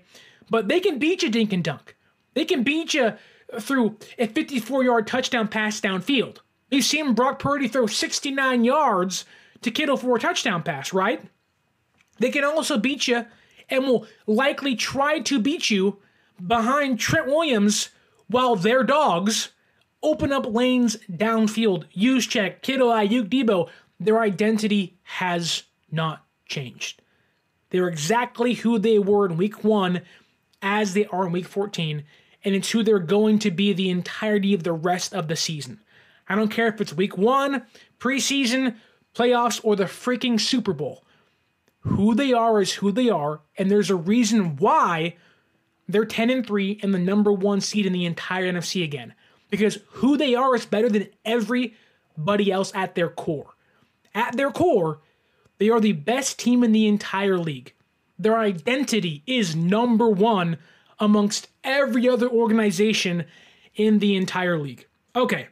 S1: But they can beat you dink and dunk. They can beat you through a 54 yard touchdown pass downfield. We've seen Brock Purdy throw 69 yards to Kittle for a touchdown pass, right? They can also beat you and will likely try to beat you behind Trent Williams while their dogs open up lanes downfield. Juszczyk, Kittle, Aiyuk, Deebo. Their identity has not changed. They're exactly who they were in week one as they are in week 14, and it's who they're going to be the entirety of the rest of the season. I don't care if it's week one, preseason, playoffs, or the freaking Super Bowl. Who they are is who they are, and there's a reason why they're 10 and 3 and the number one seed in the entire NFC again. Because who they are is better than everybody else at their core. At their core, they are the best team in the entire league. Their identity is number one amongst every other organization in the entire league. Okay,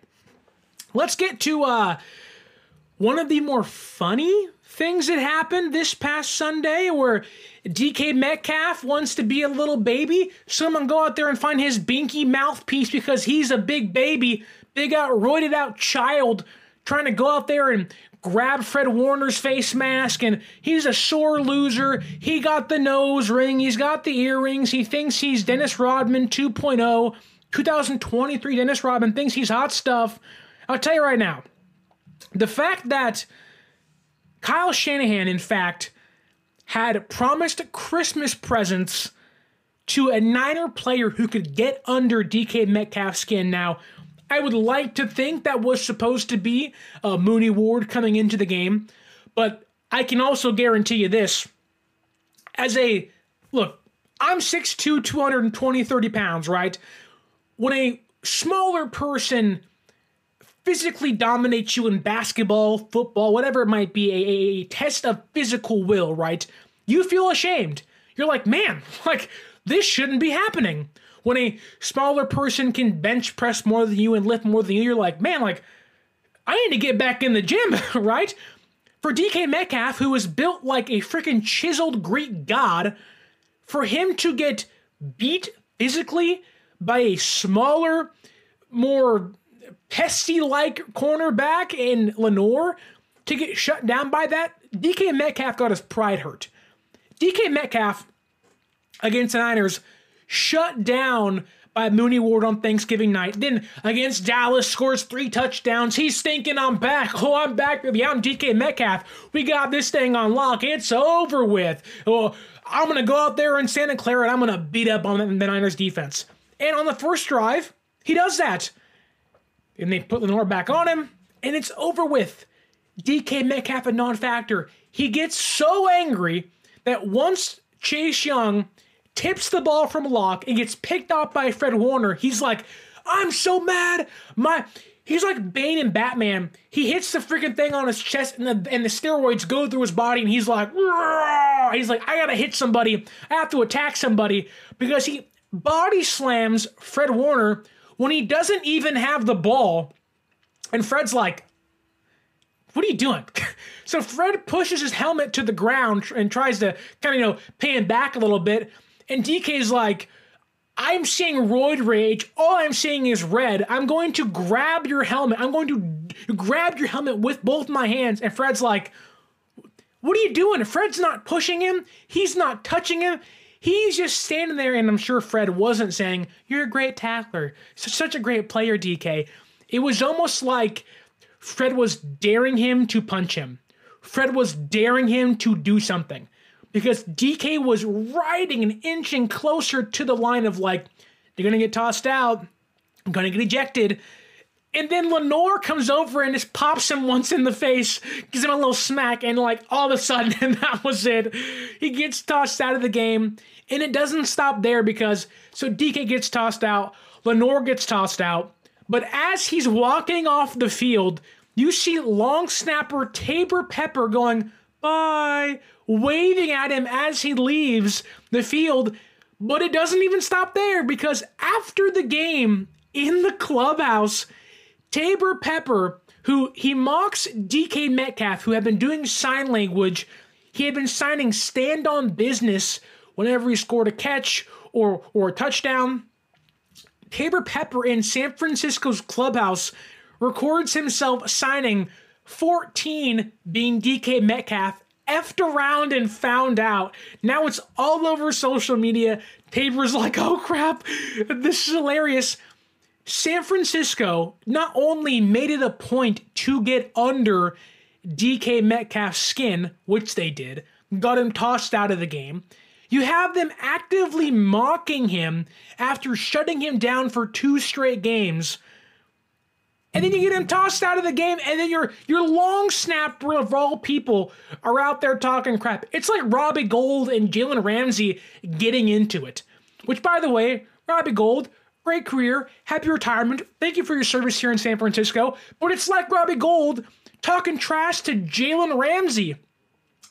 S1: let's get to uh, one of the more funny things that happened this past Sunday where DK Metcalf wants to be a little baby. Someone go out there and find his binky mouthpiece because he's a big baby, big out, roided out child trying to go out there and grab Fred Warner's face mask, and he's a sore loser. He got the nose ring, he's got the earrings, he thinks he's Dennis Rodman 2.0. 2023 Dennis Rodman thinks he's hot stuff. I'll tell you right now, the fact that Kyle Shanahan, in fact, had promised Christmas presents to a Niner player who could get under DK Metcalf's skin. Now, I would like to think that was supposed to be uh, Mooney Ward coming into the game, but I can also guarantee you this. As a look, I'm 6'2, 220, 30 pounds, right? When a smaller person physically dominates you in basketball, football, whatever it might be, a, a, test of physical will, right? You feel ashamed. You're like, man, [laughs] like, this shouldn't be happening when a smaller person can bench press more than you and lift more than you, you're like, man, like, I need to get back in the gym, [laughs] right? For DK Metcalf, who was built like a freaking chiseled Greek god, for him to get beat physically by a smaller, more pesty like cornerback in Lenoir to get shut down by that, DK Metcalf got his pride hurt. DK Metcalf against the Niners shut down by Mooney Ward on Thanksgiving night. Then against Dallas, scores three touchdowns. He's thinking, I'm back. Oh, I'm back, baby. I'm DK Metcalf. We got this thing on lock. It's over with. Oh, I'm going to go out there in Santa Clara and I'm going to beat up on the Niners defense. And on the first drive, he does that. And they put Lenoir back on him, and it's over with. DK Metcalf a non factor. He gets so angry that once Chase Young tips the ball from lock and gets picked off by Fred Warner. He's like, I'm so mad. My he's like Bane and Batman. He hits the freaking thing on his chest and the and the steroids go through his body and he's like, he's like, I gotta hit somebody. I have to attack somebody because he body slams Fred Warner when he doesn't even have the ball. And Fred's like, what are you doing? [laughs] so Fred pushes his helmet to the ground and tries to kind of, you know, pay him back a little bit. And DK's like, I'm seeing roid rage. All I'm seeing is red. I'm going to grab your helmet. I'm going to grab your helmet with both my hands. And Fred's like, What are you doing? Fred's not pushing him. He's not touching him. He's just standing there. And I'm sure Fred wasn't saying, You're a great tackler. Such a great player, DK. It was almost like Fred was daring him to punch him. Fred was daring him to do something because DK was riding an inch and inching closer to the line of like, they're gonna get tossed out, I'm gonna get ejected. And then Lenoir comes over and just pops him once in the face, gives him a little smack, and like all of a sudden, [laughs] and that was it. He gets tossed out of the game. And it doesn't stop there because so DK gets tossed out, Lenoir gets tossed out. But as he's walking off the field, you see long snapper Taybor Pepper going, bye, waving at him as he leaves the field. But it doesn't even stop there because after the game in the clubhouse, Taybor Pepper, who he mocks DK Metcalf, who had been doing sign language, he had been signing stand on business whenever he scored a catch or, or a touchdown. Taybor Pepper in San Francisco's clubhouse records himself signing 14 being DK Metcalf effed around and found out. Now it's all over social media. Taybor's like, [laughs] oh crap, this is hilarious. San Francisco not only made it a point to get under DK Metcalf's skin, which they did, got him tossed out of the game. You have them actively mocking him after shutting him down for two straight games and then you get him tossed out of the game, and then your your long snapper of all people are out there talking crap. It's like Robbie Gould and Jalen Ramsey getting into it. Which, by the way, Robbie Gould, great career, happy retirement. Thank you for your service here in San Francisco. But it's like Robbie Gould talking trash to Jalen Ramsey.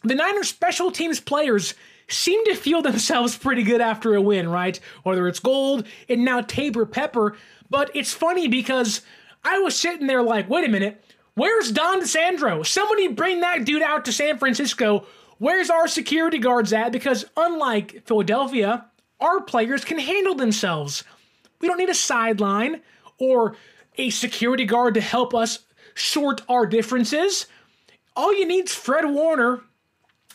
S1: The Niners special teams players seem to feel [laughs] themselves pretty good after a win, right? Whether it's Gould and now Taybor Pepper. But it's funny because I was sitting there like, wait a minute, Where's Dom DiSandro? Somebody bring that dude out to San Francisco. Where's our security guards at? Because unlike Philadelphia, our players can handle themselves. We don't need a sideline or a security guard to help us sort our differences. All you need is Fred Warner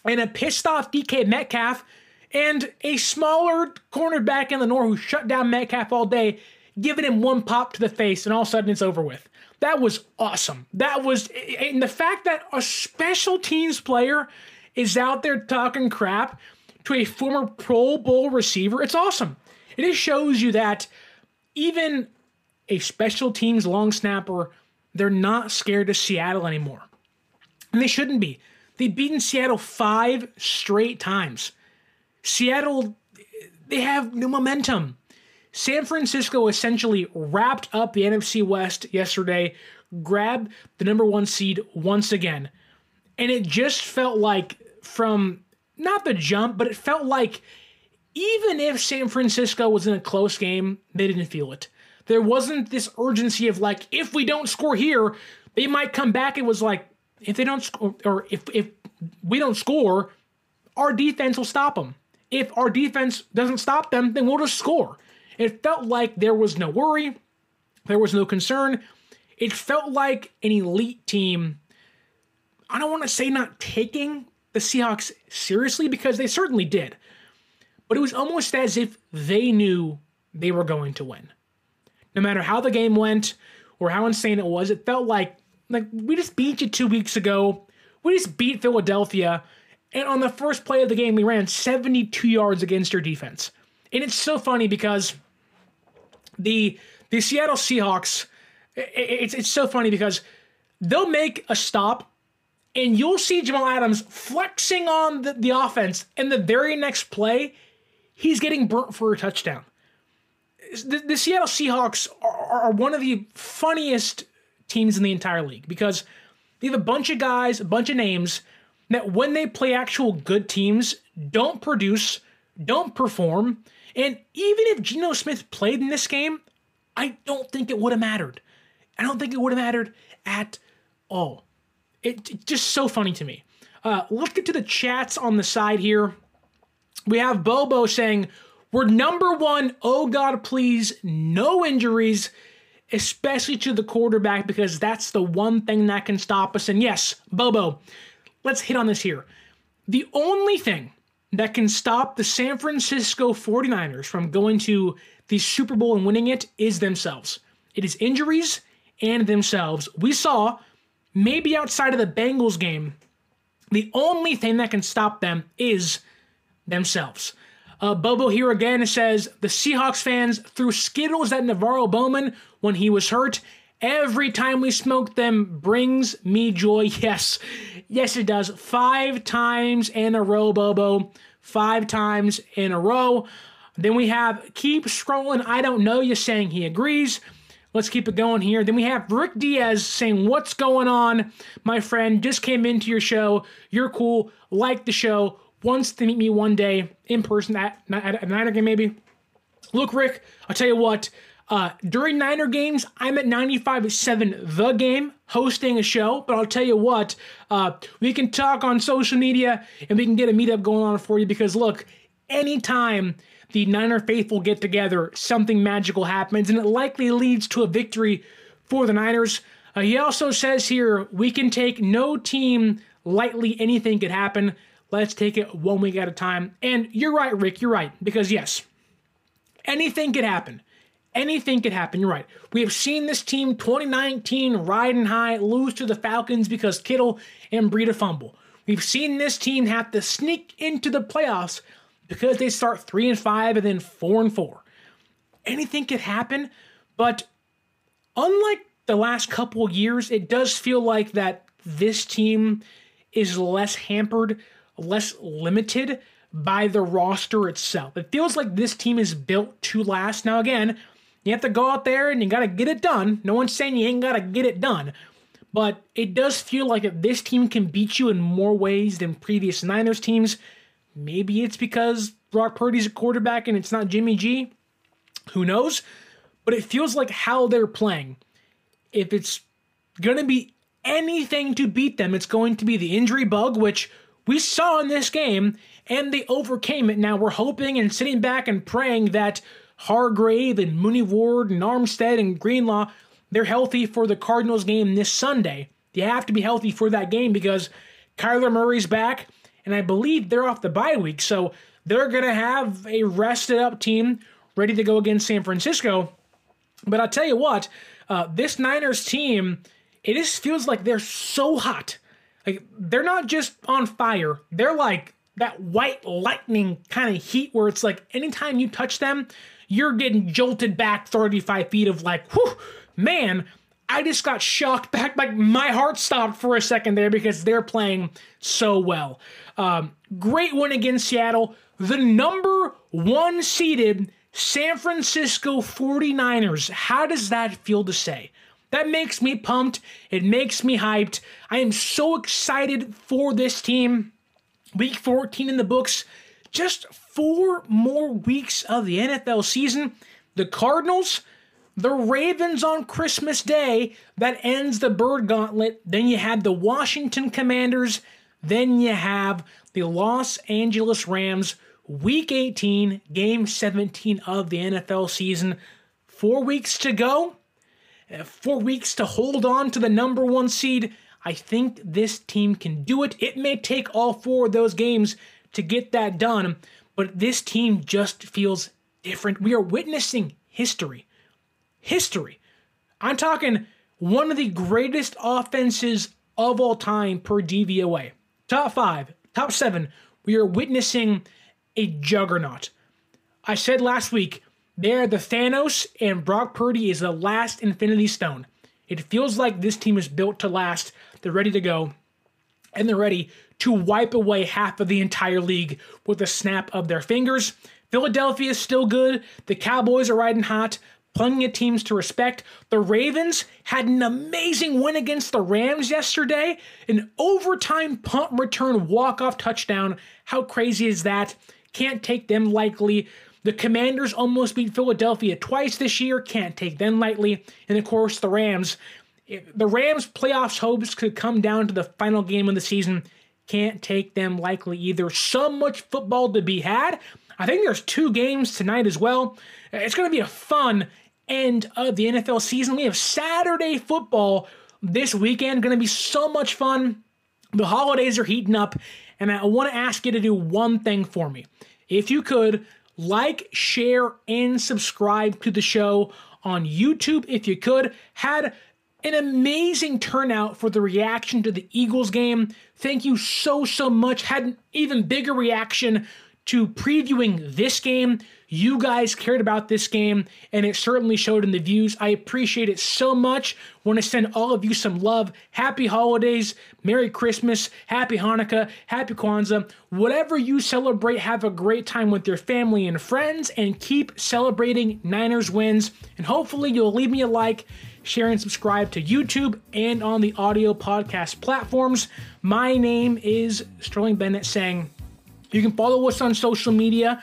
S1: and a pissed off DK Metcalf and a smaller cornerback in the north who shut down Metcalf all day, giving him one pop to the face, and all of a sudden it's over with. That was awesome. That was, and the fact that a special teams player is out there talking crap to a former Pro Bowl receiver, it's awesome. It just shows you that even a special teams long snapper, they're not scared of Seattle anymore. And they shouldn't be. They've beaten Seattle five straight times. Seattle, they have new momentum. San Francisco essentially wrapped up the NFC West yesterday, grabbed the number one seed once again. And it just felt like, from not the jump, but it felt like even if San Francisco was in a close game, they didn't feel it. There wasn't this urgency of like, if we don't score here, they might come back. It was like, if they don't score, or if, if we don't score, our defense will stop them. If our defense doesn't stop them, then we'll just score. It felt like there was no worry, there was no concern. It felt like an elite team. I don't want to say not taking the Seahawks seriously because they certainly did, but it was almost as if they knew they were going to win. No matter how the game went or how insane it was, it felt like like we just beat you two weeks ago. We just beat Philadelphia, and on the first play of the game, we ran 72 yards against your defense. And it's so funny because the the Seattle Seahawks, it's it's so funny because they'll make a stop and you'll see Jamal Adams flexing on the, the offense, and the very next play, he's getting burnt for a touchdown. The, the Seattle Seahawks are, are one of the funniest teams in the entire league because they have a bunch of guys, a bunch of names that when they play actual good teams don't produce, don't perform, and even if Geno Smith played in this game, I don't think it would have mattered. I don't think it would have mattered at all. It, it's just so funny to me. Uh, let's get to the chats on the side here. We have Bobo saying, We're number one. Oh, God, please, no injuries, especially to the quarterback, because that's the one thing that can stop us. And yes, Bobo, let's hit on this here. The only thing that can stop the San Francisco 49ers from going to the Super Bowl and winning it is themselves. It is injuries and themselves. We saw maybe outside of the Bengals game, the only thing that can stop them is themselves. Uh, Bobo here again says the Seahawks fans threw Skittles at NaVorro Bowman when he was hurt. Every time we smoke them brings me joy. [laughs] Yes, yes, it does. Five times in a row, Bobo. Five times in a row. Then we have keep scrolling. I don't know you saying he agrees. Let's keep it going here. Then we have Rick Diaz saying, What's going on? My friend just came into your show. You're cool. Like the show. Wants to meet me one day in person at, at a Niner game, maybe. Look, Rick, I'll tell you what. Uh, during Niner games, I'm at 95.7 The Game hosting a show, but I'll tell you what, uh, we can talk on social media and we can get a meetup going on for you because look, anytime the Niner faithful get together, something magical happens, and it likely leads to a victory for the Niners. Uh, he also says here, we can take no team lightly, anything could happen. Let's take it one week at a time. And you're right, Rick, you're right, because yes, anything could happen. Anything could happen. You're right. We have seen this team 2019 riding high, lose to the Falcons because Kittle and Breida fumble. We've seen this team have to sneak into the playoffs because they start three and five and then four and four. Anything could happen, but unlike the last couple years, it does feel like that this team is less hampered, less limited by the roster itself. It feels like this team is built to last. Now, again, you have to go out there and you got to get it done. No one's saying you ain't got to get it done. But it does feel like this team can beat you in more ways than previous Niners teams, Maybe it's because Brock Purdy's a quarterback and it's not Jimmy G. Who knows? But it feels like how they're playing. If it's going to be anything to beat them, it's going to be the injury bug, which we saw in this game, and they overcame it. Now we're hoping and sitting back and praying that Hargrave and Mooney Ward and Armstead and Greenlaw, they're healthy for the Cardinals game this Sunday. They have to be healthy for that game because Kyler Murray's back, and I believe they're off the bye week. So they're going to have a rested up team ready to go against San Francisco. But I'll tell you what, uh, this Niners team, it just feels like they're so hot. Like they're not just on fire, they're like that white lightning kind of heat where it's like anytime you touch them, you're getting jolted back 35 feet of like, whew, man, I just got shocked back. Like my heart stopped for a second there because they're playing so well. Um, great win against Seattle. The number one seeded San Francisco 49ers. How does that feel to say? That makes me pumped. It makes me hyped. I am so excited for this team. Week 14 in the books. Just four more weeks of the NFL season. The Cardinals, the Ravens on Christmas Day, that ends the Bird Gauntlet. Then you have the Washington Commanders. Then you have the Los Angeles Rams. Week 18, game 17 of the NFL season. Four weeks to go. Uh, four weeks to hold on to the number one seed. I think this team can do it. It may take all four of those games to get that done, but this team just feels different. We are witnessing history. History. I'm talking one of the greatest offenses of all time per DVOA. Top five, top seven. We are witnessing a juggernaut. I said last week, they're the Thanos, and Brock Purdy is the last Infinity Stone. It feels like this team is built to last. They're ready to go, and they're ready to wipe away half of the entire league with a snap of their fingers. Philadelphia is still good. The Cowboys are riding hot. Plenty of teams to respect. The Ravens had an amazing win against the Rams yesterday. An overtime punt return walk-off touchdown. How crazy is that? Can't take them lightly. The Commanders almost beat Philadelphia twice this year, can't take them lightly. And of course, the Rams. The Rams' playoffs hopes could come down to the final game of the season. Can't take them likely either. So much football to be had. I think there's two games tonight as well. It's going to be a fun end of the NFL season. We have Saturday football this weekend. Going to be so much fun. The holidays are heating up, and I want to ask you to do one thing for me. If you could, like, share, and subscribe to the show on YouTube if you could. Had an amazing turnout for the reaction to the Eagles game. Thank you so, so much. Had an even bigger reaction to previewing this game. You guys cared about this game, and it certainly showed in the views. I appreciate it so much. Want to send all of you some love. Happy holidays, Merry Christmas, Happy Hanukkah, Happy Kwanzaa. Whatever you celebrate, have a great time with your family and friends, and keep celebrating Niners wins. And hopefully, you'll leave me a like share and subscribe to YouTube and on the audio podcast platforms. My name is Sterling Bennett saying you can follow us on social media.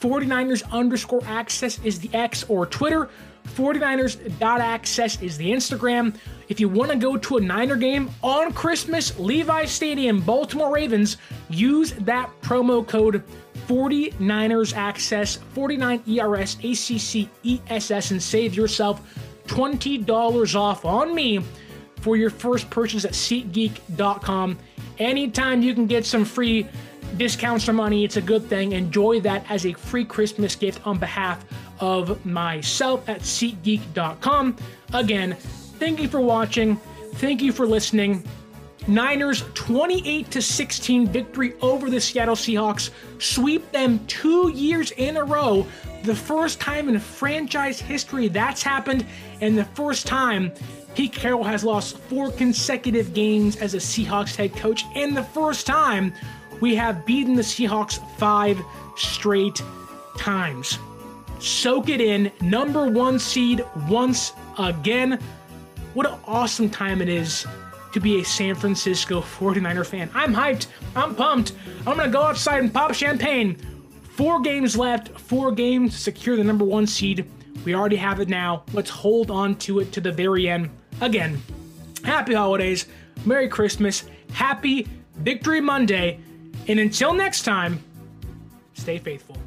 S1: 49ers underscore access is the X or Twitter. 49ers.access is the Instagram. If you want to go to a Niner game on Christmas, Levi Stadium, Baltimore Ravens, use that promo code 49ers access 49 ERS ACC ESS and save yourself $20 off on me for your first purchase at SeatGeek.com. Anytime you can get some free discounts or money, it's a good thing. Enjoy that as a free Christmas gift on behalf of myself at SeatGeek.com. Again, thank you for watching. Thank you for listening. Niners 28 to 16 victory over the Seattle Seahawks. Sweep them two years in a row. The first time in franchise history that's happened, and the first time Pete Carroll has lost four consecutive games as a Seahawks head coach, and the first time we have beaten the Seahawks five straight times. Soak it in. Number one seed once again. What an awesome time it is to be a San Francisco 49er fan. I'm hyped. I'm pumped. I'm to go outside and pop champagne. Four games left, four games to secure the number one seed. We already have it now. Let's hold on to it to the very end. Again, happy holidays, Merry Christmas, Happy Victory Monday, and until next time, stay faithful.